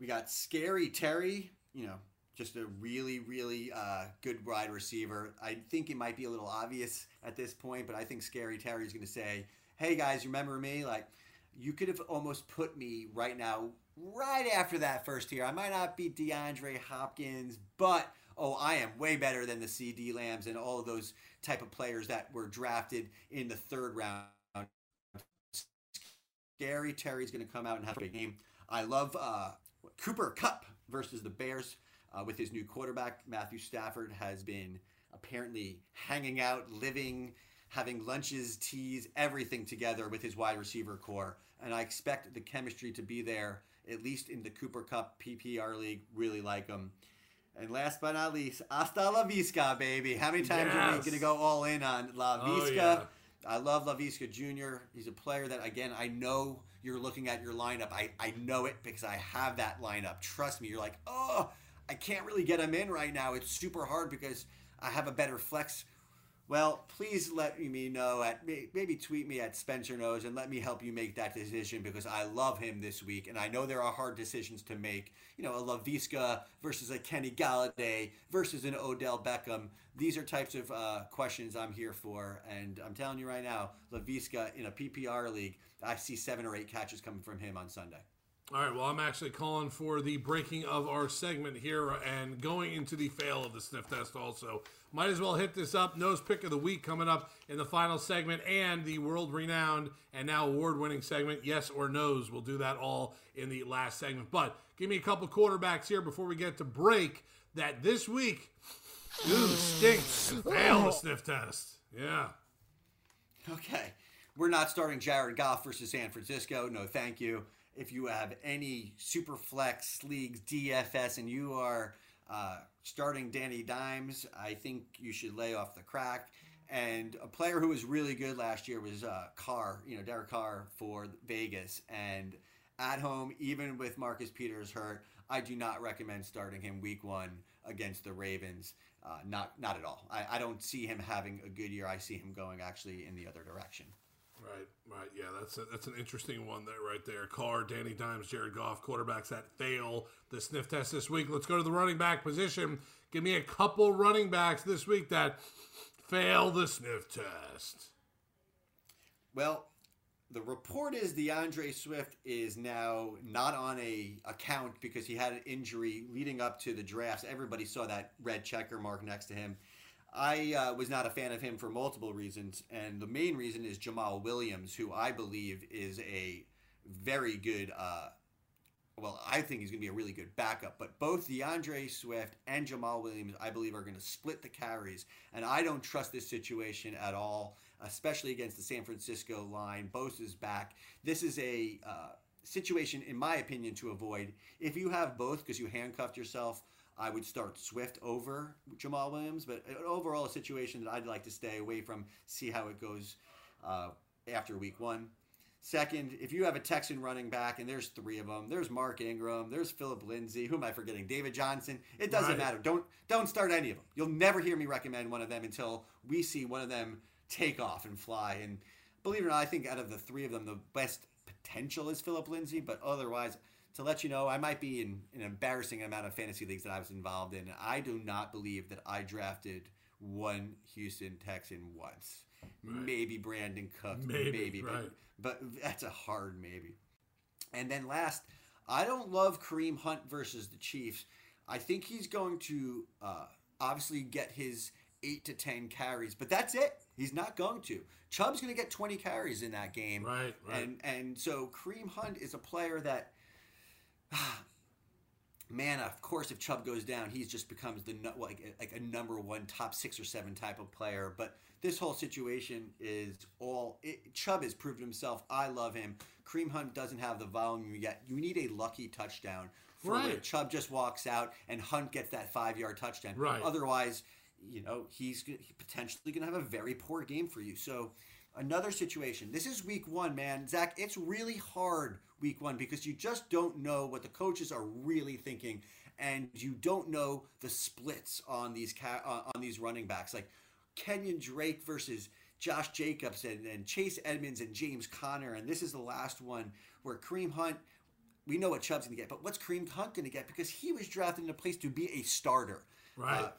We got Scary Terry, you know, just a really, really uh, good wide receiver. I think it might be a little obvious at this point, but I think Scary Terry is going to say, hey guys, remember me? Like, you could have almost put me right now right after that first year. I might not be DeAndre Hopkins, but oh, I am way better than the CeeDee Lambs and all of those type of players that were drafted in the third round. Gary Terry's going to come out and have a big game. I love uh, Cooper Kupp versus the Bears uh, with his new quarterback. Matthew Stafford has been apparently hanging out, living, having lunches, teas, everything together with his wide receiver corps. And I expect the chemistry to be there at least in the Cooper Kupp PPR league. Really like him. And last but not least, hasta la Visca, baby. How many times yes. are we going to go all in on Laviska? Oh, yeah. I love Laviska Jr. He's a player that, again, I know you're looking at your lineup. I, I know it because I have that lineup. Trust me. You're like, oh, I can't really get him in right now. It's super hard because I have a better flex Well, please let me know at maybe tweet me at Spencer Knows and let me help you make that decision because I love him this week and I know there are hard decisions to make. You know, a Laviska versus a Kenny Golladay versus an Odell Beckham. These are types of uh, questions I'm here for, and I'm telling you right now, Laviska in a PPR league, I see seven or eight catches coming from him on Sunday. All right, well, I'm actually calling for the breaking of our segment here and going into the fail of the sniff test also. Might as well hit this up. Nose pick of the week coming up in the final segment and the world renowned and now award winning segment, Yes or No's. We'll do that all in the last segment. But give me a couple quarterbacks here before we get to break that this week, ooh, stinks. Fail the sniff test. Yeah. Okay. We're not starting Jared Goff versus San Francisco. No, thank you if you have any super flex leagues, DFS, and you are uh, starting Danny Dimes, I think you should lay off the crack. And a player who was really good last year was uh, Carr, you know, Derek Carr for Vegas. And at home, even with Marcus Peters hurt, I do not recommend starting him week one against the Ravens. Uh, not not at all. I, I don't see him having a good year. I see him going actually in the other direction. Right, right. Yeah, that's a, that's an interesting one there, right there. Carr, Danny Dimes, Jared Goff, quarterbacks that fail the sniff test this week. Let's go to the running back position. Give me a couple running backs this week that fail the sniff test. Well, the report is D'Andre Swift is now not on a account because he had an injury leading up to the drafts. Everybody saw that red checker mark next to him. I uh, was not a fan of him for multiple reasons, and the main reason is Jamaal Williams, who I believe is a very good. Uh, well, I think he's going to be a really good backup, but both D'Andre Swift and Jamaal Williams, I believe, are going to split the carries, and I don't trust this situation at all, especially against the San Francisco line. Bosa's back. This is a uh, situation, in my opinion, to avoid. If you have both because you handcuffed yourself I would start Swift over Jamaal Williams, but overall, a situation that I'd like to stay away from, see how it goes uh, after week one. Second, if you have a Texan running back, and there's three of them, there's Mark Ingram, there's Phillip Lindsay, who am I forgetting? David Johnson. It doesn't right. matter. Don't don't start any of them. You'll never hear me recommend one of them until we see one of them take off and fly. And believe it or not, I think out of the three of them, the best potential is Phillip Lindsay, but otherwise, to let you know, I might be in an embarrassing amount of fantasy leagues that I was involved in. I do not believe that I drafted one Houston Texan once. Right. Maybe Brandin Cook, maybe, maybe right. but, but that's a hard maybe. And then last, I don't love Kareem Hunt versus the Chiefs. I think he's going to uh, obviously get his eight to ten carries, but that's it. He's not going to. Chubb's going to get twenty carries in that game, right? Right. And and so Kareem Hunt is a player that man, of course, if Chubb goes down, he just becomes the like like a number one top six or seven type of player. But this whole situation is all it, Chubb has proved himself. I love him. Kareem Hunt doesn't have the volume yet. You need a lucky touchdown for right. when Chubb just walks out and Hunt gets that five yard touchdown. Right. Otherwise, you know he's potentially going to have a very poor game for you. So another situation. This is week one, man. Zach, it's really hard week one because you just don't know what the coaches are really thinking, and you don't know the splits on these ca- uh, on these running backs, like Kenyan Drake versus Josh Jacobs and, and Chase Edmonds and James Conner. And this is the last one where Kareem Hunt. We know what Chubb's going to get, but what's Kareem Hunt going to get? Because he was drafted in a place to be a starter. Right. Uh,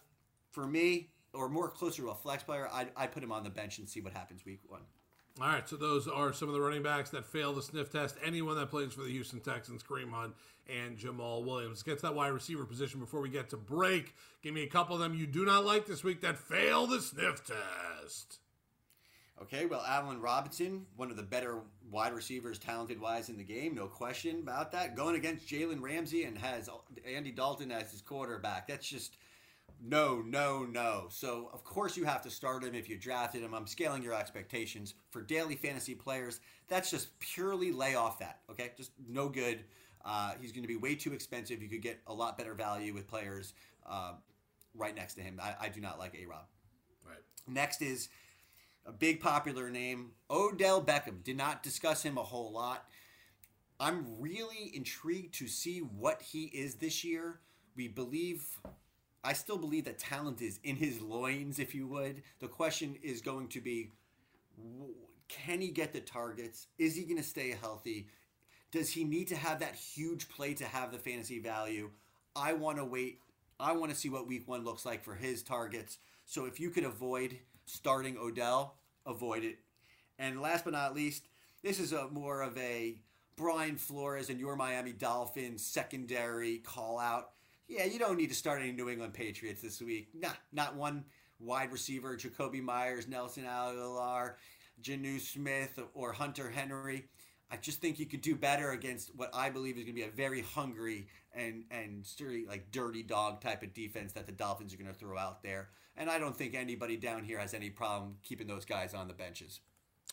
for me, or more closer to a flex player, I'd, I'd put him on the bench and see what happens week one. All right, so those are some of the running backs that fail the sniff test. Anyone that plays for the Houston Texans, Kareem Hunt and Jamaal Williams. Get to that wide receiver position before we get to break. Give me a couple of them you do not like this week that fail the sniff test. Okay, well, Allen Robinson, one of the better wide receivers, talented wise in the game, no question about that. Going against Jalen Ramsey and has Andy Dalton as his quarterback. That's just no, no, no. So, of course, you have to start him if you drafted him. I'm scaling your expectations. For daily fantasy players, that's just purely lay off that, okay? Just no good. Uh, he's going to be way too expensive. You could get a lot better value with players uh, right next to him. I, I do not like A Rob. Right. Next is a big popular name, Odell Beckham. Did not discuss him a whole lot. I'm really intrigued to see what he is this year. We believe I still believe that talent is in his loins, if you would. The question is going to be can he get the targets? Is he going to stay healthy? Does he need to have that huge play to have the fantasy value? I want to wait. I want to see what week one looks like for his targets. So if you could avoid starting Odell, avoid it. And last but not least, this is a more of a Brian Flores and your Miami Dolphins secondary call out. Yeah, you don't need to start any New England Patriots this week. Nah, not one wide receiver, Jakobi Meyers, Nelson Agholor, Jonnu Smith, or Hunter Henry. I just think you could do better against what I believe is going to be a very hungry and and sturdy, like dirty dog type of defense that the Dolphins are going to throw out there. And I don't think anybody down here has any problem keeping those guys on the benches.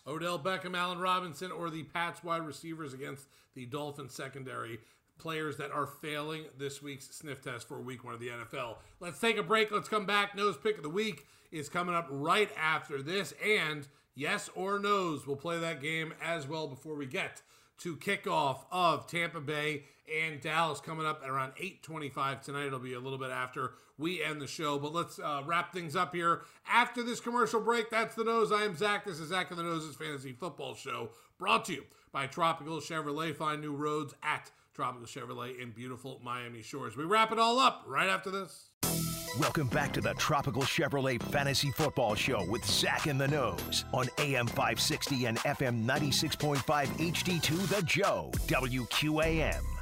Odell Beckham, Allen Robinson, or the Pats wide receivers against the Dolphins secondary. Players that are failing this week's sniff test for week one of the NFL. Let's take a break. Let's come back. Nose pick of the week is coming up right after this. And yes or no's, we'll play that game as well before we get to kickoff of Tampa Bay and Dallas coming up at around 8:25 tonight. It'll be a little bit after we end the show, but let's uh, wrap things up here after this commercial break. That's the nose. I am Zach. This is Zach and the Nose's fantasy football show, brought to you by Tropical Chevrolet. Find new roads at Tropical Chevrolet in beautiful Miami Shores. We wrap it all up right after this. Welcome back to the Tropical Chevrolet Fantasy Football Show with Zach and the Nose on AM 560 and FM 96.5 HD2 The Joe, WQAM.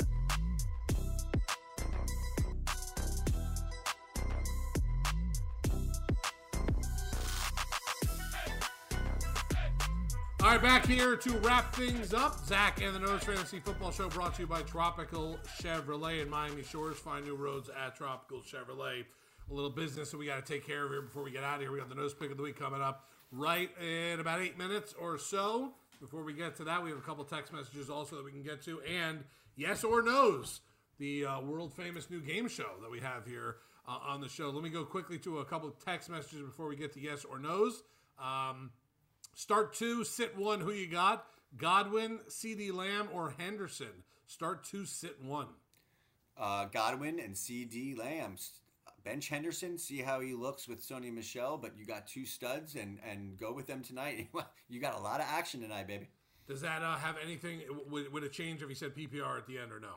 Right, back here to wrap things up. Zach and the Nose Fantasy Football Show brought to you by Tropical Chevrolet in Miami Shores. Find new roads at Tropical Chevrolet. A little business that we got to take care of here before we get out of here. We got the Nose Pick of the Week coming up right in about eight minutes or so. Before we get to that, we have a couple text messages also that we can get to. And yes or no's, the uh, world famous new game show that we have here uh, on the show. Let me go quickly to a couple text messages before we get to yes or no's. Um, Start two, sit one. Who you got? Godwin, CeeDee Lamb, or Henderson? Start two, sit one. Uh, Godwin and CeeDee Lamb. Bench Henderson, see how he looks with Sony Michel, but you got two studs and, and go with them tonight. you got a lot of action tonight, baby. Does that uh, have anything? Would, would it change if he said PPR at the end or no?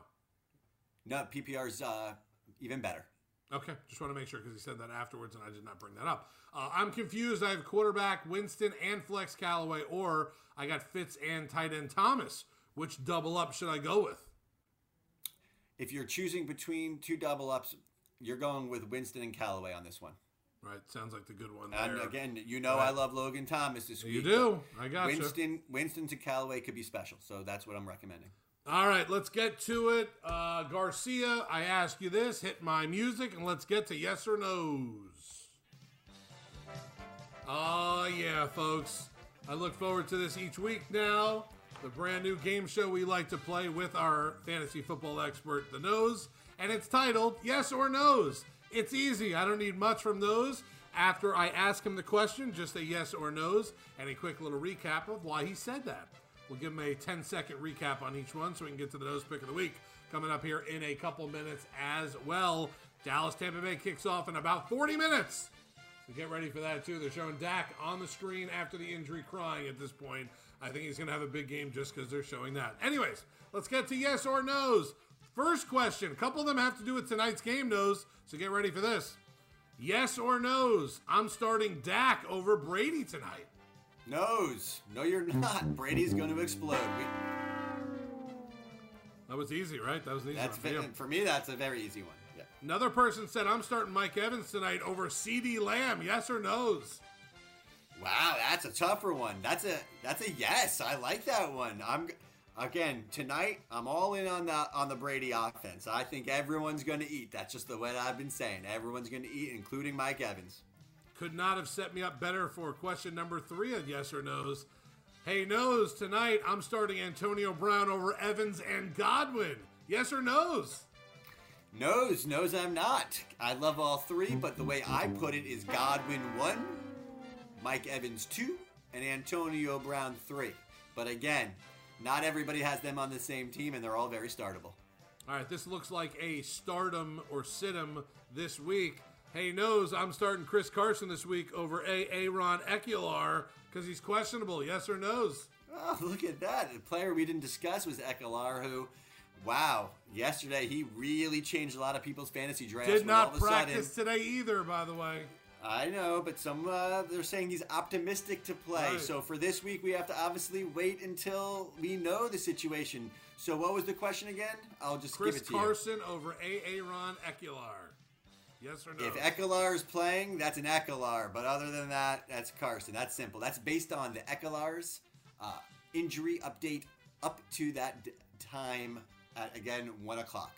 No, PPR's uh, even better. Okay, just want to make sure because he said that afterwards, and I did not bring that up. Uh, I'm confused. I have quarterback Winston and flex Callaway, or I got Fitz and tight end Thomas. Which double up should I go with? If you're choosing between two double ups, you're going with Winston and Callaway on this one. Right, sounds like the good one. There. And again, you know right. I love Logan Thomas this week. You do. I got Winston. You. Winston to Callaway could be special, so that's what I'm recommending. All right, let's get to it. Uh, Garcia, I ask you this hit my music, and let's get to yes or no's. Oh, yeah, folks. I look forward to this each week now. The brand new game show we like to play with our fantasy football expert, The Nose. And it's titled Yes or No's. It's easy. I don't need much from those. After I ask him the question, just a yes or no's and a quick little recap of why he said that. We'll give them a 10 second recap on each one so we can get to the nose pick of the week coming up here in a couple minutes as well. Dallas Tampa Bay kicks off in about 40 minutes. So get ready for that too. They're showing Dak on the screen after the injury crying at this point. I think he's going to have a big game just because they're showing that. Anyways, let's get to yes or no's. First question. A couple of them have to do with tonight's game, no's. So get ready for this. Yes or no's? I'm starting Dak over Brady tonight. No's. No, you're not. Brady's going to explode. We... That was easy, right? That was easy that's one. For, for me, that's a very easy one. Yeah. Another person said, I'm starting Mike Evans tonight over CeeDee Lamb. Yes or no's? Wow, that's a tougher one. That's a that's a yes. I like that one. I'm again tonight. I'm all in on the on the Brady offense. I think everyone's going to eat. That's just the way I've been saying. Everyone's going to eat, including Mike Evans could not have set me up better for question number three of yes or no's. Hey, no's, tonight I'm starting Antonio Brown over Evans and Godwin. Yes or no's? No's, no's, I'm not. I love all three, but the way I put it is Godwin one, Mike Evans two, and Antonio Brown three. But again, not everybody has them on the same team, and they're all very startable. All right, this looks like a stardom or sit 'em this week. Hey, knows I'm starting Chris Carson this week over A. Aaron Ekeler because he's questionable. Yes or no's? Oh, look at that. The player we didn't discuss was Ekeler, who, wow, yesterday he really changed a lot of people's fantasy drafts. Did not practice sudden- today either, by the way. I know, but some uh, they're saying he's optimistic to play. Right. So for this week, we have to obviously wait until we know the situation. So what was the question again? I'll just Chris give it to you. Carson over A. Aaron Ekeler. Yes or no? If Ekeler is playing, that's an Ekeler. But other than that, that's Carson. That's simple. That's based on the Ekeler's uh, injury update up to that d- time at, again, 1 o'clock.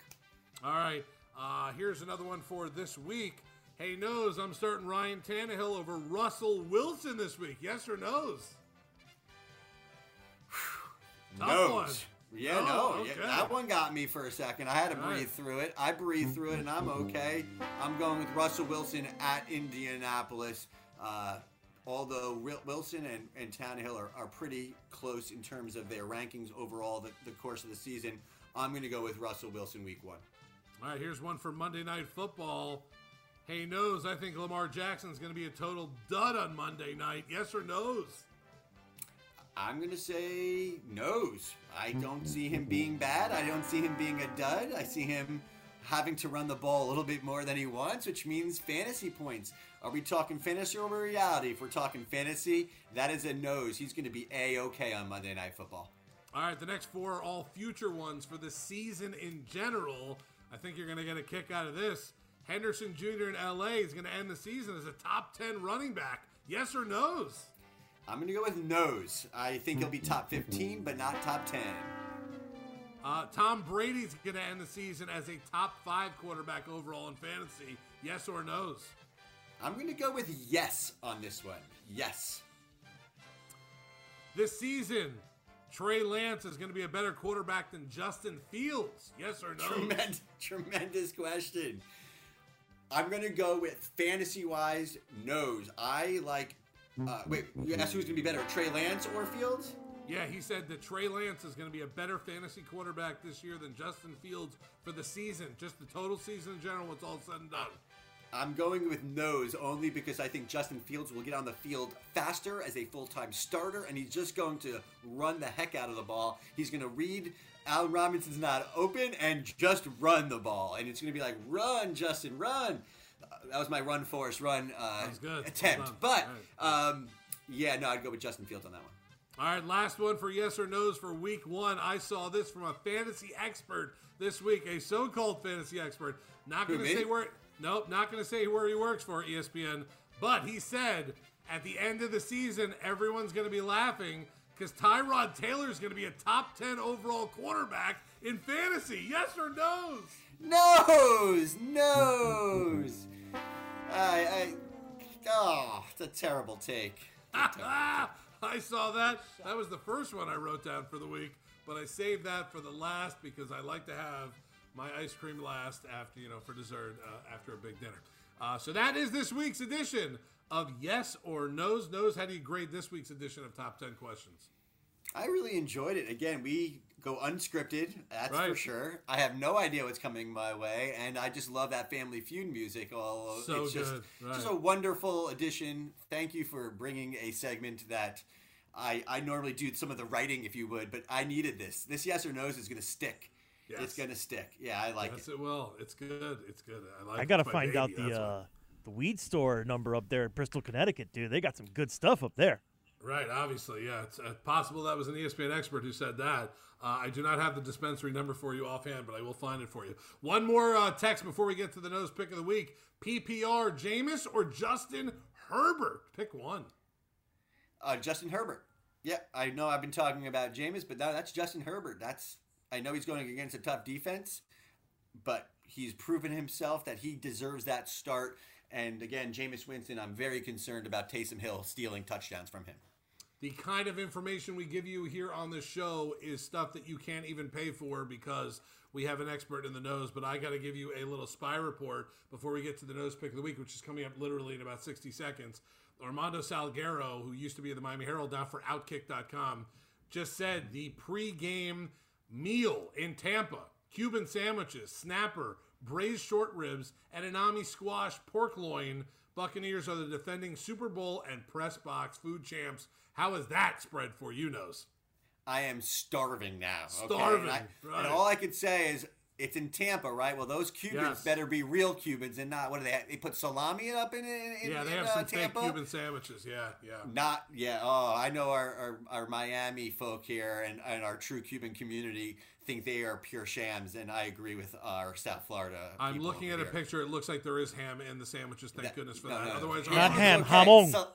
All right. Uh, here's another one for this week. Hey, knows I'm starting Ryan Tannehill over Russell Wilson this week. Yes or no's? Tough Nose. one. Yeah, Oh, no, yeah, that one got me for a second. I had to All breathe right. through it. I breathed through it, and I'm okay. I'm going with Russell Wilson at Indianapolis. Uh, although Wilson and, and Tannehill are, are pretty close in terms of their rankings overall the, the course of the season, I'm going to go with Russell Wilson week one. All right, here's one for Monday Night Football. Hey, knows I think Lamar Jackson's going to be a total dud on Monday night. Yes or no's? I'm going to say nose. I don't see him being bad. I don't see him being a dud. I see him having to run the ball a little bit more than he wants, which means fantasy points. Are we talking fantasy or reality? If we're talking fantasy, that is a nose. He's going to be a okay on Monday Night Football. All right, the next four are all future ones for the season in general. I think you're going to get a kick out of this. Henderson Jr. in LA is going to end the season as a top 10 running back. Yes or no's? I'm going to go with nose. I think he'll be top 15, but not top 10. Uh, Tom Brady's going to end the season as a top five quarterback overall in fantasy. Yes or no's? I'm going to go with yes on this one. Yes. This season, Trey Lance is going to be a better quarterback than Justin Fields. Yes or no? Tremendous, tremendous question. I'm gonna go with fantasy wise nose. I like. Uh, wait, you asked who's gonna be better, Trey Lance or Fields? Yeah, he said that Trey Lance is going to be a better fantasy quarterback this year than Justin Fields for the season, just the total season in general. What's all said and done. I'm going with nose only because I think Justin Fields will get on the field faster as a full time starter, and he's just going to run the heck out of the ball. He's going to read Allen Robinson's not open and just run the ball, and it's going to be like, run, Justin, run. That was my run, Forrest, run uh, good. Well attempt. but, All um, yeah, no, I'd go with Justin Fields on that one. All right, last one for yes or no's for week one. I saw this from a fantasy expert this week, a so-called fantasy expert. Not going to say where. Nope, not going to say where he works for ESPN. But he said at the end of the season, everyone's going to be laughing because Tyrod Taylor is going to be a top ten overall quarterback in fantasy. Yes or no's? Nose, nose. I, I, oh, it's a terrible take. I saw that. That was the first one I wrote down for the week, but I saved that for the last because I like to have my ice cream last after, you know, for dessert uh, after a big dinner. Uh, so that is this week's edition of Yes or No's. No's, how do you grade this week's edition of Top 10 Questions? I really enjoyed it. Again, we go unscripted, that's for sure. I have no idea what's coming my way, and I just love that Family Feud music. All So it's just, good, just right. a wonderful addition. Thank you for bringing a segment that I I normally do some of the writing, if you would, but I needed this. This yes or no's is going to stick. Yes. It's going to stick. Yeah, I like Yes, it. it will. It's good. It's good. I like I gotta my find out the uh, the weed store number up there in Bristol, Connecticut, dude. They got some good stuff up there. Right, obviously, yeah. It's uh, possible that was an ESPN expert who said that. Uh, I do not have the dispensary number for you offhand, but I will find it for you. One more uh, text before we get to the nose pick of the week. PPR, Jameis or Justin Herbert? Pick one. Uh, Justin Herbert. Yeah, I know I've been talking about Jameis, but no, that's Justin Herbert. That's I know he's going against a tough defense, but he's proven himself that he deserves that start. And again, Jameis Winston, I'm very concerned about Taysom Hill stealing touchdowns from him. The kind of information we give you here on the show is stuff that you can't even pay for because we have an expert in the nose. But I got to give you a little spy report before we get to the nose pick of the week, which is coming up literally in about 60 seconds. Armando Salguero, who used to be at the Miami Herald, now for Outkick.com, just said the pregame meal in Tampa Cuban sandwiches, snapper, braised short ribs, and Anami squash pork loin. Buccaneers are the defending Super Bowl and press box food champs. How is that spread for you, Nose? I am starving now. okay? Starving, And, I- right. and all I can say is it's in Tampa, right? Well, those Cubans Yes. better be real Cubans and not what do they? Have? They put salami up in in, in Yeah, they in, have uh, some Tampa. fake Cuban sandwiches. Yeah, yeah. Not yeah. Oh, I know our, our, our Miami folk here and, and our true Cuban community think they are pure shams, and I agree with our South Florida. I'm people looking at over a picture. It looks like there is ham in the sandwiches. Thank That- goodness for no, that. no, no. Otherwise, Not I'm ham, okay. jamon. Sa- I'm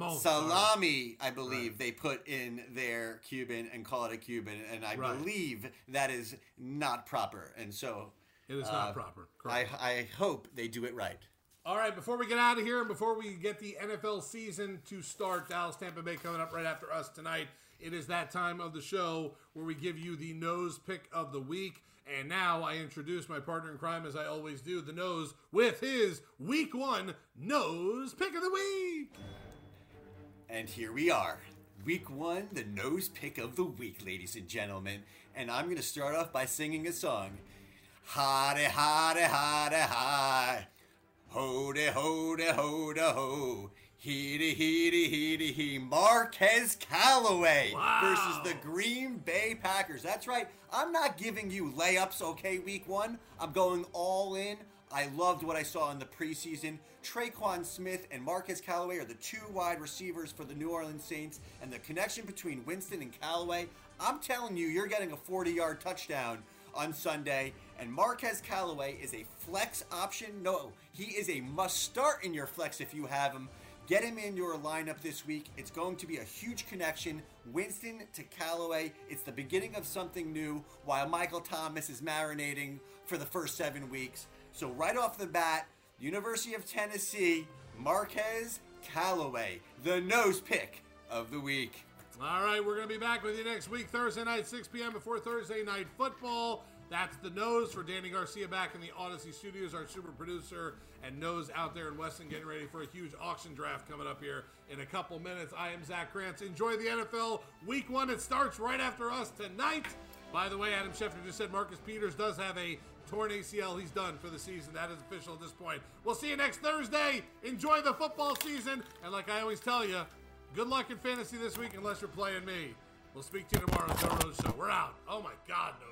on. salami, I believe they put in their Cuban and call it a Cuban, and I Right. believe that is not proper. And so It is uh, not proper. I, Correct. I hope they do it right. All right, before we get out of here and before we get the NFL season to start, Dallas Tampa Bay coming up right after us tonight. It is that time of the show where we give you the nose pick of the week. And now I introduce my partner in crime, as I always do, the nose, with his week one nose pick of the week. And here we are. Week one, the nose pick of the week, ladies and gentlemen. And I'm going to start off by singing a song. Howdy, howdy, howdy, hi. Hody, hody, hody, ho. Heedy, heedy, heedy, he. De, he, de, he, Marquez Callaway versus the Green Bay Packers. That's right. I'm not giving you layups, okay, week one. I'm going all in. I loved what I saw in the preseason. Tre'Quan Smith and Marquez Callaway are the two wide receivers for the New Orleans Saints, and the connection between Winston and Callaway, I'm telling you, you're getting a 40 yard touchdown on Sunday. And Marquez Callaway is a flex option. No, he is a must start in your flex if you have him. Get him in your lineup this week. It's going to be a huge connection. Winston to Callaway. It's the beginning of something new while Michael Thomas is marinating for the first seven weeks. So, right off the bat, University of Tennessee, Marquez Callaway, the nose pick of the week. All right, we're going to be back with you next week, Thursday night, 6 p.m. before Thursday night football. That's the nose for Danny Garcia back in the Audacy Studios, our super producer, and nose out there in Weston getting ready for a huge auction draft coming up here in a couple minutes. I am Zach Krantz. Enjoy the NFL week one. It starts right after us tonight. By the way, Adam Schefter just said Marcus Peters does have a torn ACL. He's done for the season. That is official at this point. We'll see you next Thursday. Enjoy the football season. And like I always tell you, good luck in fantasy this week unless you're playing me. We'll speak to you tomorrow on the Rose Show. We're out. Oh my God knows